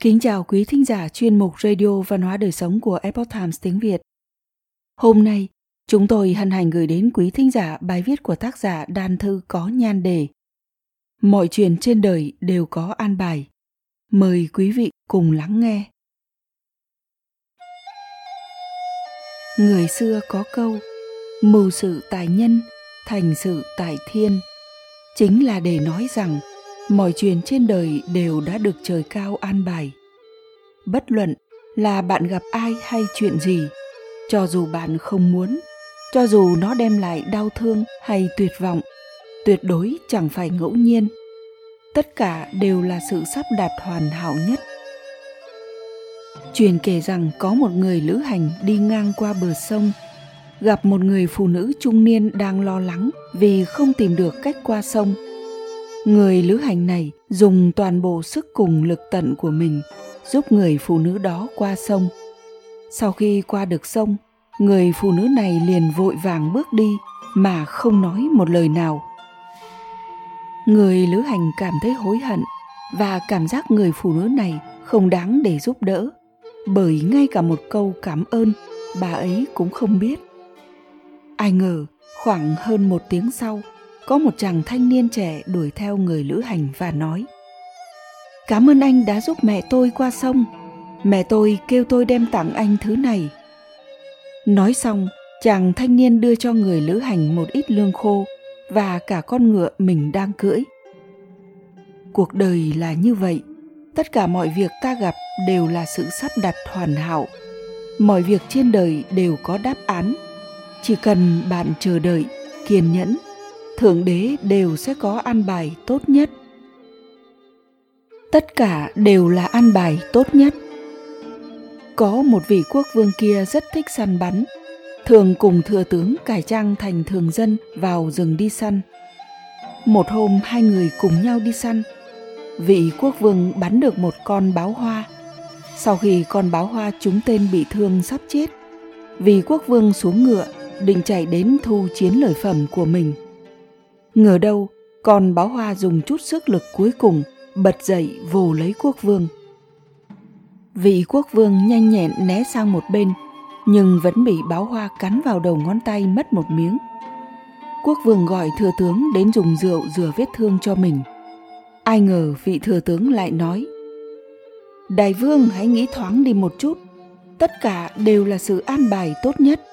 Kính chào quý thính giả chuyên mục Radio Văn hóa Đời Sống của Epoch Times tiếng Việt. Hôm nay, chúng tôi hân hạnh gửi đến quý thính giả bài viết của tác giả Đan Thư có nhan đề Mọi chuyện trên đời đều có an bài. Mời quý vị cùng lắng nghe. Người xưa có câu Mưu sự tại nhân, thành sự tại thiên. Chính là để nói rằng mọi chuyện trên đời đều đã được trời cao an bài. Bất luận là bạn gặp ai hay chuyện gì, cho dù bạn không muốn, cho dù nó đem lại đau thương hay tuyệt vọng, tuyệt đối chẳng phải ngẫu nhiên. Tất cả đều là sự sắp đặt hoàn hảo nhất. Truyền kể rằng có một người lữ hành đi ngang qua bờ sông, gặp một người phụ nữ trung niên đang lo lắng vì không tìm được cách qua sông người lữ hành này dùng toàn bộ sức cùng lực tận của mình giúp người phụ nữ đó qua sông. Sau khi qua được sông, người phụ nữ này liền vội vàng bước đi mà không nói một lời nào. Người lữ hành cảm thấy hối hận và cảm giác người phụ nữ này không đáng để giúp đỡ, bởi ngay cả một câu cảm ơn, bà ấy cũng không biết. Ai ngờ, khoảng hơn một tiếng sau có một chàng thanh niên trẻ đuổi theo người lữ hành và nói, cảm ơn anh đã giúp mẹ tôi qua sông. Mẹ tôi kêu tôi đem tặng anh thứ này. Nói xong, chàng thanh niên đưa cho người lữ hành một ít lương khô và cả con ngựa mình đang cưỡi. Cuộc đời là như vậy. Tất cả mọi việc ta gặp đều là sự sắp đặt hoàn hảo. Mọi việc trên đời đều có đáp án. Chỉ cần bạn chờ đợi, kiên nhẫn thượng đế đều sẽ có an bài tốt nhất. Tất cả đều là an bài tốt nhất. Có một vị quốc vương kia rất thích săn bắn, thường cùng thừa tướng cải trang thành thường dân vào rừng đi săn. Một hôm hai người cùng nhau đi săn, vị quốc vương bắn được một con báo hoa. Sau khi con báo hoa trúng tên bị thương sắp chết, vị quốc vương xuống ngựa định chạy đến thu chiến lợi phẩm của mình ngờ đâu còn báo hoa dùng chút sức lực cuối cùng, bật dậy vồ lấy quốc vương. Vị quốc vương nhanh nhẹn né sang một bên, nhưng vẫn bị báo hoa cắn vào đầu ngón tay mất một miếng. Quốc vương gọi thừa tướng đến dùng rượu rửa vết thương cho mình. Ai ngờ vị thừa tướng lại nói, đại vương hãy nghĩ thoáng đi một chút, tất cả đều là sự an bài tốt nhất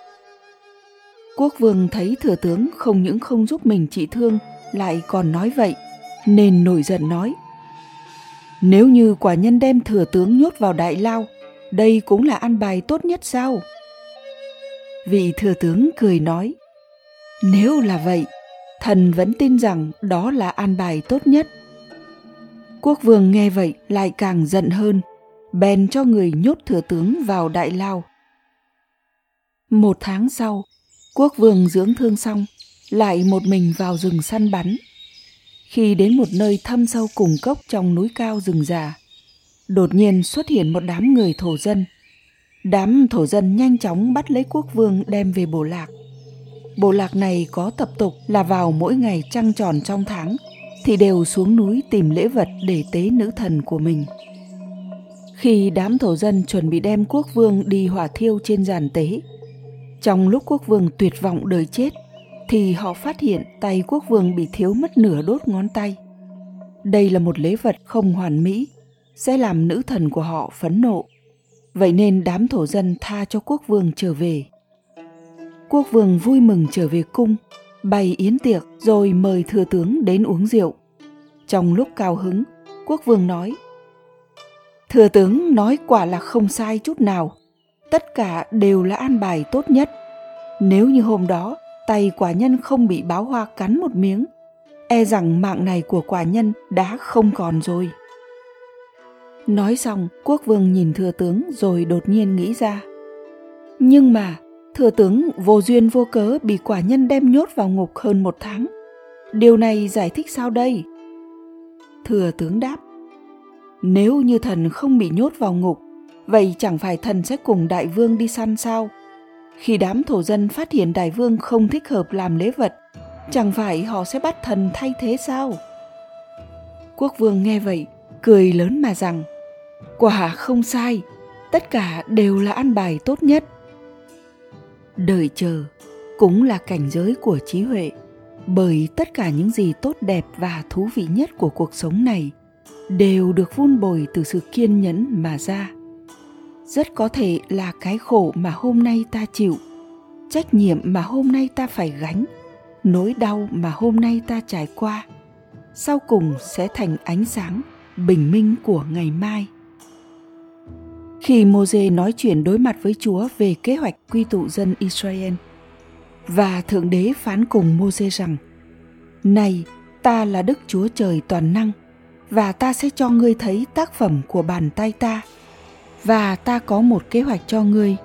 quốc vương thấy thừa tướng không những không giúp mình trị thương, lại còn nói vậy, nên nổi giận nói, nếu như quả nhân đem thừa tướng nhốt vào đại lao, đây cũng là an bài tốt nhất sao? Vị thừa tướng cười nói, nếu là vậy, thần vẫn tin rằng đó là an bài tốt nhất. Quốc vương nghe vậy lại càng giận hơn, bèn cho người nhốt thừa tướng vào đại lao. Một tháng sau quốc vương dưỡng thương xong, lại một mình vào rừng săn bắn. Khi đến một nơi thâm sâu cùng cốc trong núi cao rừng già, đột nhiên xuất hiện một đám người thổ dân. Đám thổ dân nhanh chóng bắt lấy quốc vương đem về bộ lạc. Bộ lạc này có tập tục là vào mỗi ngày trăng tròn trong tháng, thì đều xuống núi tìm lễ vật để tế nữ thần của mình. Khi đám thổ dân chuẩn bị đem quốc vương đi hỏa thiêu trên giàn tế trong lúc quốc vương tuyệt vọng đời chết thì họ phát hiện tay quốc vương bị thiếu mất nửa đốt ngón tay. Đây là một lễ vật không hoàn mỹ, sẽ làm nữ thần của họ phẫn nộ. Vậy nên đám thổ dân tha cho quốc vương trở về. Quốc vương vui mừng trở về cung, bày yến tiệc rồi mời thừa tướng đến uống rượu. Trong lúc cao hứng, quốc vương nói Thừa tướng nói quả là không sai chút nào, tất cả đều là an bài tốt nhất. Nếu như hôm đó, tay quả nhân không bị báo hoa cắn một miếng e rằng mạng này của quả nhân đã không còn rồi. Nói xong, quốc vương nhìn thừa tướng rồi đột nhiên nghĩ ra. Nhưng mà, thừa tướng vô duyên vô cớ bị quả nhân đem nhốt vào ngục hơn một tháng. Điều này giải thích sao đây? Thừa tướng đáp, nếu như thần không bị nhốt vào ngục vậy chẳng phải thần sẽ cùng đại vương đi săn sao? Khi đám thổ dân phát hiện đại vương không thích hợp làm lễ vật, chẳng phải họ sẽ bắt thần thay thế sao? Quốc vương nghe vậy, cười lớn mà rằng, quả không sai tất cả đều là ăn bài tốt nhất. Đợi chờ cũng là cảnh giới của trí huệ bởi tất cả những gì tốt đẹp và thú vị nhất của cuộc sống này đều được vun bồi từ sự kiên nhẫn mà ra rất có thể là cái khổ mà hôm nay ta chịu trách nhiệm mà hôm nay ta phải gánh nỗi đau mà hôm nay ta trải qua sau cùng sẽ thành ánh sáng bình minh của ngày mai. Khi Môse nói chuyện đối mặt với Chúa về kế hoạch quy tụ dân Israel và Thượng Đế phán cùng Môse rằng: "Này, ta là Đức Chúa Trời toàn năng và ta sẽ cho ngươi thấy tác phẩm của bàn tay ta và ta có một kế hoạch cho ngươi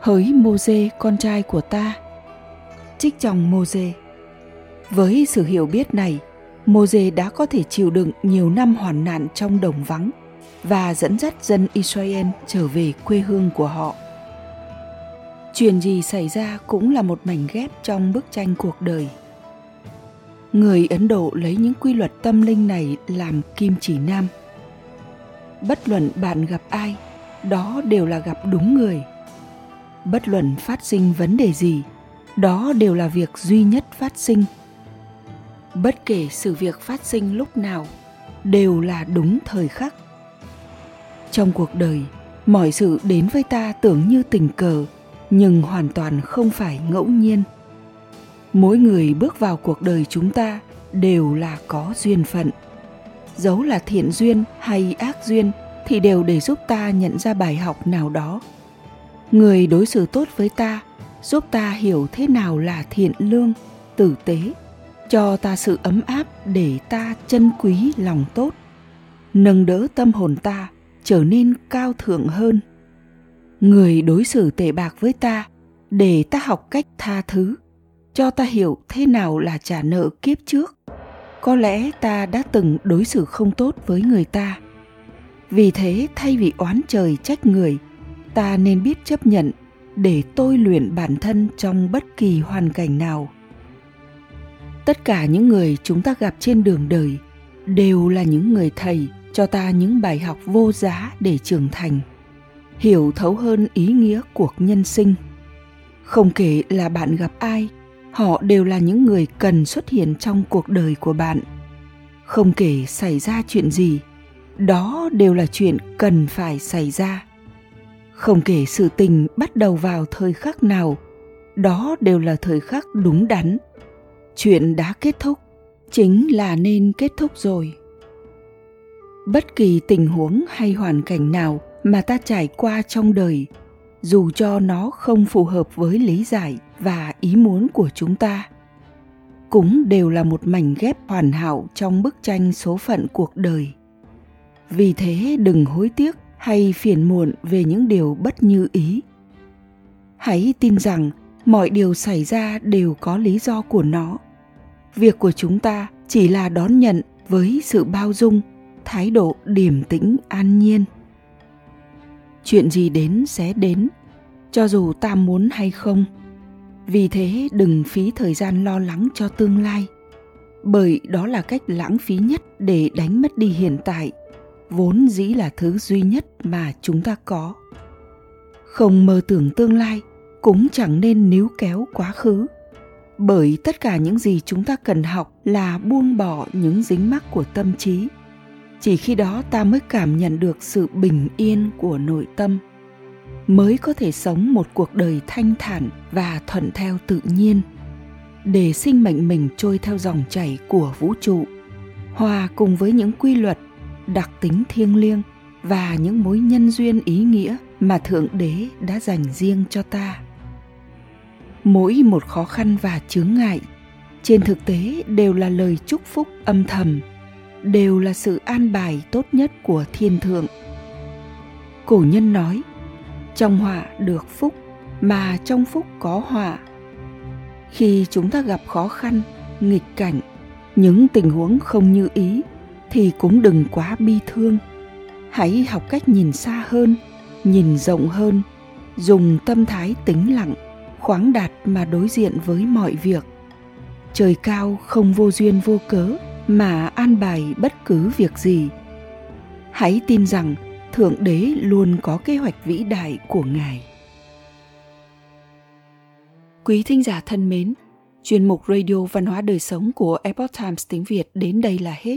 hỡi Môse con trai của ta." Trích trong Môse. Với sự hiểu biết này, Môse đã có thể chịu đựng nhiều năm hoàn nạn trong đồng vắng và dẫn dắt dân Israel trở về quê hương của họ. Chuyện gì xảy ra cũng là một mảnh ghép trong bức tranh cuộc đời. Người Ấn Độ lấy những quy luật tâm linh này làm kim chỉ nam. Bất luận bạn gặp ai, đó đều là gặp đúng người. Bất luận phát sinh vấn đề gì, đó đều là việc duy nhất phát sinh. Bất kể sự việc phát sinh lúc nào, đều là đúng thời khắc trong cuộc đời mọi sự đến với ta tưởng như tình cờ nhưng hoàn toàn không phải ngẫu nhiên mỗi người bước vào cuộc đời chúng ta đều là có duyên phận dấu là thiện duyên hay ác duyên thì đều để giúp ta nhận ra bài học nào đó. Người đối xử tốt với ta, giúp ta hiểu thế nào là thiện lương, tử tế, cho ta sự ấm áp để ta trân quý lòng tốt, nâng đỡ tâm hồn ta trở nên cao thượng hơn. Người đối xử tệ bạc với ta, để ta học cách tha thứ, cho ta hiểu thế nào là trả nợ kiếp trước. Có lẽ ta đã từng đối xử không tốt với người ta vì thế, thay vì oán trời trách người, ta nên biết chấp nhận để tôi luyện bản thân trong bất kỳ hoàn cảnh nào. Tất cả những người chúng ta gặp trên đường đời đều là những người thầy cho ta những bài học vô giá để trưởng thành, hiểu thấu hơn ý nghĩa cuộc nhân sinh. Không kể là bạn gặp ai, họ đều là những người cần xuất hiện trong cuộc đời của bạn. Không kể xảy ra chuyện gì đó đều là chuyện cần phải xảy ra. Không kể sự tình bắt đầu vào thời khắc nào, đó đều là thời khắc đúng đắn. Chuyện đã kết thúc, chính là nên kết thúc rồi. Bất kỳ tình huống hay hoàn cảnh nào mà ta trải qua trong đời, dù cho nó không phù hợp với lý giải và ý muốn của chúng ta, cũng đều là một mảnh ghép hoàn hảo trong bức tranh số phận cuộc đời vì thế đừng hối tiếc hay phiền muộn về những điều bất như ý. Hãy tin rằng mọi điều xảy ra đều có lý do của nó. Việc của chúng ta chỉ là đón nhận với sự bao dung, thái độ điềm tĩnh, an nhiên. Chuyện gì đến sẽ đến, cho dù ta muốn hay không. Vì thế đừng phí thời gian lo lắng cho tương lai, bởi đó là cách lãng phí nhất để đánh mất đi hiện tại vốn dĩ là thứ duy nhất mà chúng ta có. Không mơ tưởng tương lai cũng chẳng nên níu kéo quá khứ. Bởi tất cả những gì chúng ta cần học là buông bỏ những dính mắc của tâm trí. Chỉ khi đó ta mới cảm nhận được sự bình yên của nội tâm, mới có thể sống một cuộc đời thanh thản và thuận theo tự nhiên, để sinh mệnh mình trôi theo dòng chảy của vũ trụ, hòa cùng với những quy luật đặc tính thiêng liêng và những mối nhân duyên ý nghĩa mà thượng đế đã dành riêng cho ta. Mỗi một khó khăn và chướng ngại trên thực tế đều là lời chúc phúc âm thầm, đều là sự an bài tốt nhất của thiên thượng. Cổ nhân nói, trong họa được phúc mà trong phúc có họa. Khi chúng ta gặp khó khăn, nghịch cảnh, những tình huống không như ý thì cũng đừng quá bi thương. Hãy học cách nhìn xa hơn, nhìn rộng hơn, dùng tâm thái tĩnh lặng, khoáng đạt mà đối diện với mọi việc. Trời cao không vô duyên vô cớ mà an bài bất cứ việc gì. Hãy tin rằng thượng đế luôn có kế hoạch vĩ đại của ngài. Quý thính giả thân mến, chuyên mục radio văn hóa đời sống của epoch times tiếng việt đến đây là hết